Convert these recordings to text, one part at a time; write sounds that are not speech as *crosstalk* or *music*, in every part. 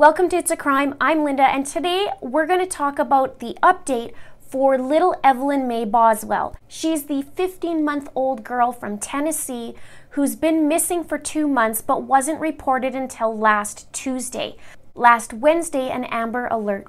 Welcome to It's a Crime. I'm Linda, and today we're going to talk about the update for little Evelyn Mae Boswell. She's the 15 month old girl from Tennessee who's been missing for two months but wasn't reported until last Tuesday. Last Wednesday, an Amber Alert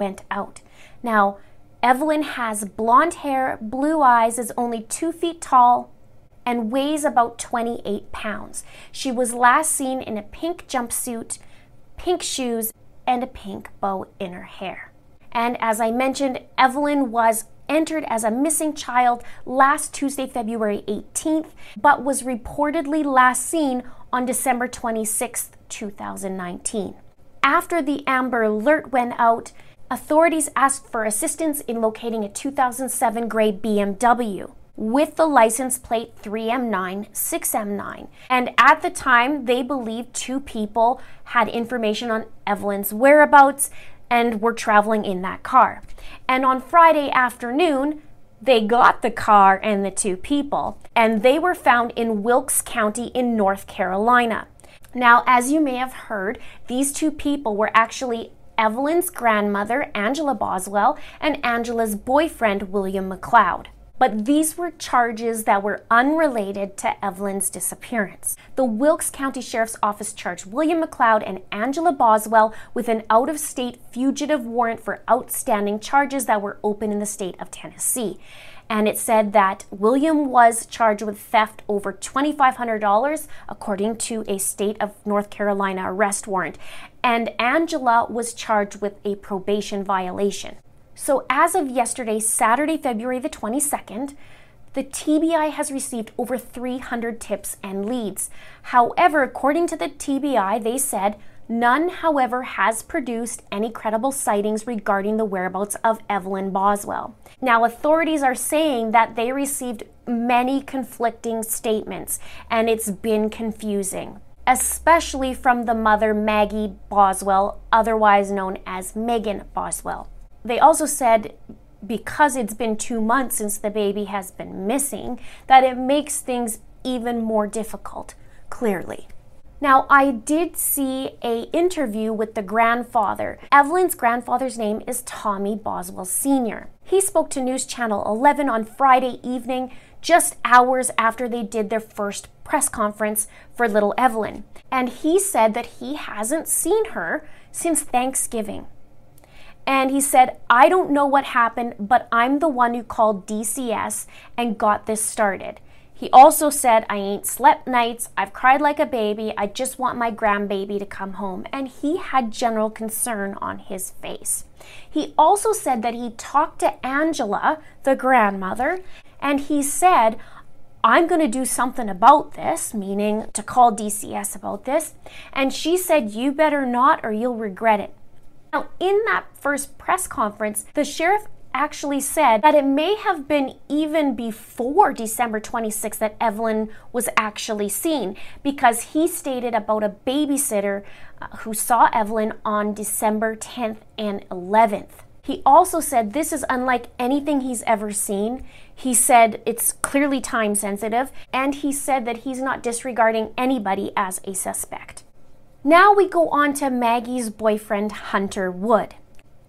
went out. Now, Evelyn has blonde hair, blue eyes, is only two feet tall, and weighs about 28 pounds. She was last seen in a pink jumpsuit, pink shoes, and a pink bow in her hair. And as I mentioned, Evelyn was entered as a missing child last Tuesday, February 18th, but was reportedly last seen on December 26th, 2019. After the Amber Alert went out, authorities asked for assistance in locating a 2007 gray BMW with the license plate 3M9, 6M9. And at the time, they believed two people had information on Evelyn's whereabouts and were traveling in that car. And on Friday afternoon, they got the car and the two people, and they were found in Wilkes County in North Carolina. Now, as you may have heard, these two people were actually Evelyn's grandmother, Angela Boswell, and Angela's boyfriend, William McCloud. But these were charges that were unrelated to Evelyn's disappearance. The Wilkes County Sheriff's Office charged William McCloud and Angela Boswell with an out of state fugitive warrant for outstanding charges that were open in the state of Tennessee and it said that William was charged with theft over $2,500, according to a state of North Carolina arrest warrant, and Angela was charged with a probation violation. So, as of yesterday, Saturday, February the 22nd, the TBI has received over 300 tips and leads. However, according to the TBI, they said None, however, has produced any credible sightings regarding the whereabouts of Evelyn Boswell. Now, authorities are saying that they received many conflicting statements and it's been confusing, especially from the mother Maggie Boswell, otherwise known as Megan Boswell. They also said because it's been two months since the baby has been missing, that it makes things even more difficult, clearly. Now, I did see a interview with the grandfather. Evelyn's grandfather's name is Tommie Boswell Sr. He spoke to News Channel 11 on Friday evening, just hours after they did their first press conference for little Evelyn. And he said that he hasn't seen her since Thanksgiving. And he said, I don't know what happened, but I'm the one who called DCS and got this started. He also said, I ain't slept nights, I've cried like a baby, I just want my grandbaby to come home. And he had general concern on his face. He also said that he talked to Angela, the grandmother, and he said, I'm going to do something about this, meaning to call DCS about this. And she said, You better not, or you'll regret it. Now, in that first press conference, the sheriff actually said that it may have been even before December 26th that Evelyn was actually seen because he stated about a babysitter uh, who saw Evelyn on December 10th and 11th. He also said this is unlike anything he's ever seen. He said it's clearly time sensitive, and he said that he's not disregarding anybody as a suspect. Now we go on to Maggie's boyfriend, Hunter Wood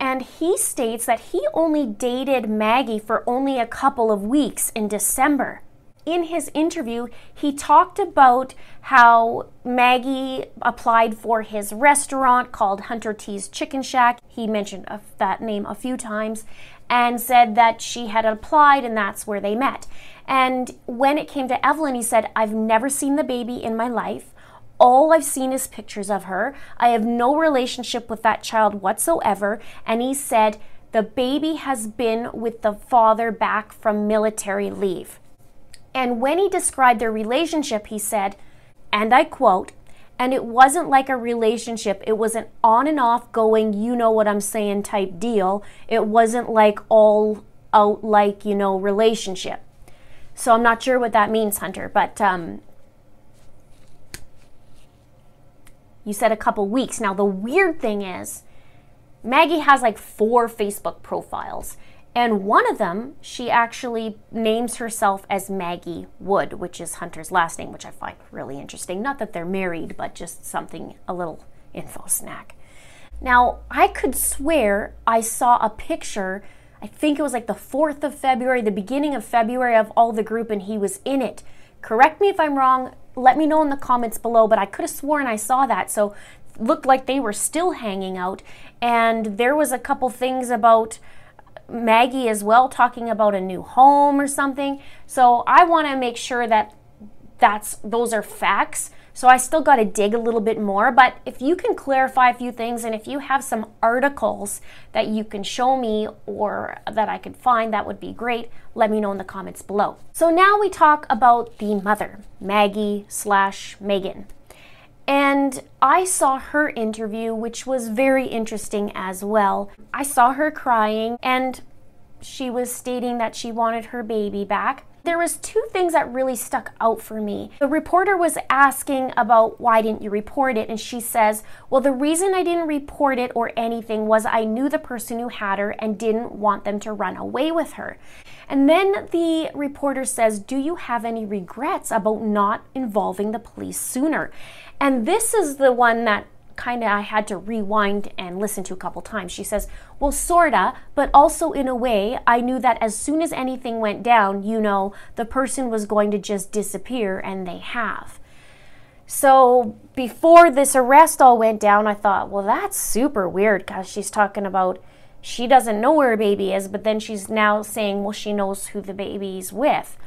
and he states that he only dated Maggie for only a couple of weeks in December. in his interview, he talked about how Maggie applied for his restaurant called Hunter T's Chicken Shack. He mentioned that name a few times and said that she had applied and that's where they met. And when it came to Evelyn, he said, I've never seen the baby in my life. All I've seen is pictures of her. I have no relationship with that child whatsoever. And he said, the baby has been with the father back from military leave. And when he described their relationship, he said, and I quote, and it wasn't like a relationship. It was an on and off going, you know what I'm saying type deal. It wasn't like all out, like, you know, relationship. So I'm not sure what that means, Hunter, but um, you said a couple weeks. Now, the weird thing is, Maggie has like four Facebook profiles. And one of them, she actually names herself as Maggie Wood, which is Hunter's last name, which I find really interesting. Not that they're married, but just something, a little info snack. Now, I could swear I saw a picture, I think it was like the 4th of February, the beginning of February of all the group, and he was in it. Correct me if I'm wrong, let me know in the comments below, but I could have sworn I saw that. So, looked like they were still hanging out. And there was a couple things about Maggie as well talking about a new home or something. So I want to make sure that that's those are facts. So I still got to dig a little bit more, but if you can clarify a few things and if you have some articles that you can show me or that I could find, that would be great. Let me know in the comments below. So now we talk about the mother, Maggie slash Megan. And I saw her interview, which was very interesting as well. I saw her crying, and she was stating that she wanted her baby back. There was two things that really stuck out for me. The reporter was asking about why didn't you report it and she says, "Well, the reason I didn't report it or anything was I knew the person who had her and didn't want them to run away with her." And then the reporter says, "Do you have any regrets about not involving the police sooner?" And this is the one that kind of I had to rewind and listen to a couple times. She says, Well, sorta, but also in a way, I knew that as soon as anything went down, you know, the person was going to just disappear, and they have. So before this arrest all went down, I thought, Well, that's super weird because she's talking about she doesn't know where her baby is, but then she's now saying, Well, she knows who the baby's with.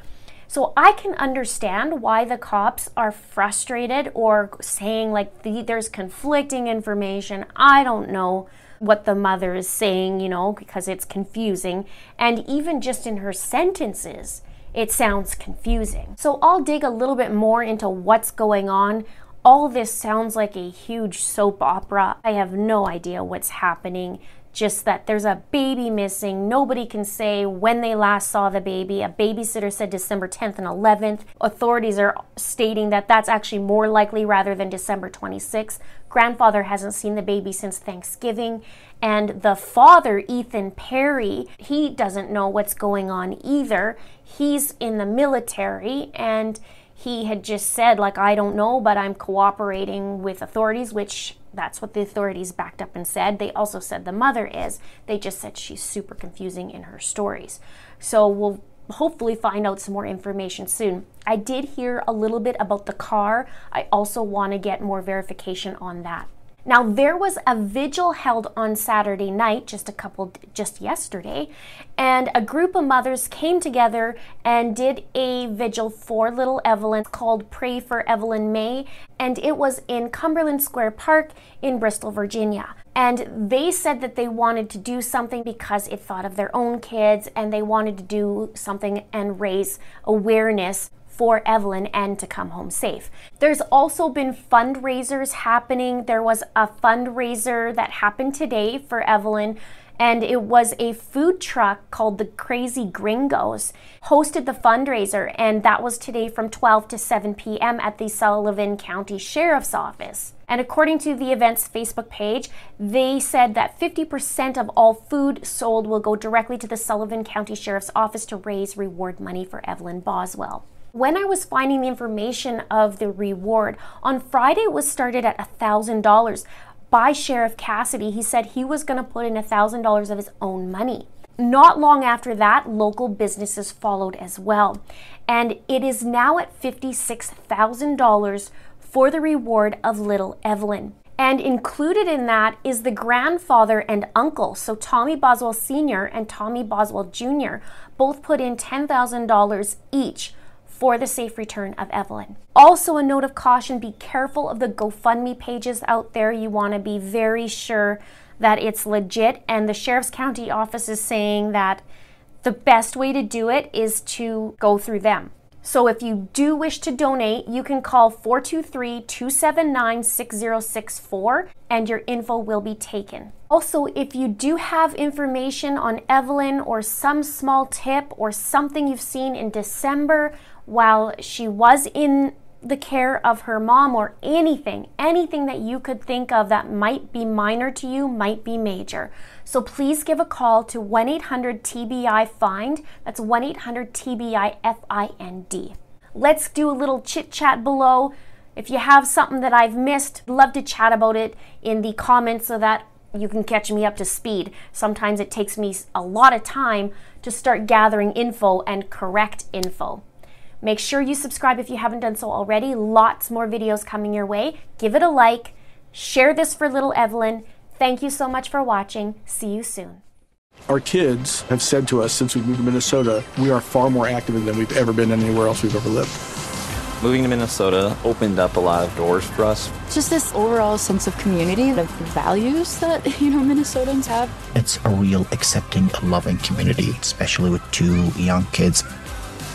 So I can understand why the cops are frustrated or saying like the, there's conflicting information. I don't know what the mother is saying, you know, because it's confusing. And even just in her sentences, it sounds confusing. So I'll dig a little bit more into what's going on. All this sounds like a huge soap opera. I have no idea what's happening just that there's a baby missing. Nobody can say when they last saw the baby. A babysitter said December 10th and 11th. Authorities are stating that that's actually more likely rather than December 26th. Grandfather hasn't seen the baby since Thanksgiving. And the father, Ethan Perry, he doesn't know what's going on either. He's in the military and he had just said, like, I don't know, but I'm cooperating with authorities, which that's what the authorities backed up and said. They also said the mother is. They just said she's super confusing in her stories. So we'll hopefully find out some more information soon. I did hear a little bit about the car. I also want to get more verification on that. Now there was a vigil held on Saturday night, just a couple, just yesterday, and a group of mothers came together and did a vigil for little Evelyn called Pray for Evelyn Mae, and it was in Cumberland Square Park in Bristol, Virginia. And they said that they wanted to do something because it thought of their own kids and they wanted to do something and raise awareness for Evelyn and to come home safe. There's also been fundraisers happening. There was a fundraiser that happened today for Evelyn and it was a food truck called the Crazy Gringos hosted the fundraiser and that was today from 12 to 7 p.m. at the Sullivan County Sheriff's Office. And according to the event's Facebook page, they said that 50% of all food sold will go directly to the Sullivan County Sheriff's Office to raise reward money for Evelyn Boswell. When I was finding the information of the reward, on Friday it was started at $1,000 by Sheriff Cassidy. He said he was going to put in $1,000 of his own money. Not long after that, local businesses followed as well. And it is now at $56,000 for the reward of little Evelyn. And included in that is the grandfather and uncle. So Tommie Boswell Sr. and Tommie Boswell Jr. both put in $10,000 each for the safe return of Evelyn. Also, a note of caution be careful of the GoFundMe pages out there. You want to be very sure that it's legit. And the Sheriff's County office is saying that the best way to do it is to go through them. So if you do wish to donate, you can call 423 279 6064 and your info will be taken. Also, if you do have information on Evelyn or some small tip or something you've seen in December while she was in the care of her mom or anything, anything that you could think of that might be minor to you, might be major. So please give a call to 1 800 TBI FIND. That's 1 800 TBI FIND. Let's do a little chit chat below. If you have something that I've missed, love to chat about it in the comments so that you can catch me up to speed. Sometimes it takes me a lot of time to start gathering info and correct info. Make sure you subscribe if you haven't done so already. Lots more videos coming your way. Give it a like. Share this for little Evelyn. Thank you so much for watching. See you soon. Our kids have said to us since we moved to Minnesota, we are far more active than we've ever been anywhere else we've ever lived. Moving to Minnesota opened up a lot of doors for us. Just this overall sense of community, the values that, *laughs* you know, Minnesotans have. It's a real accepting, loving community, especially with two young kids.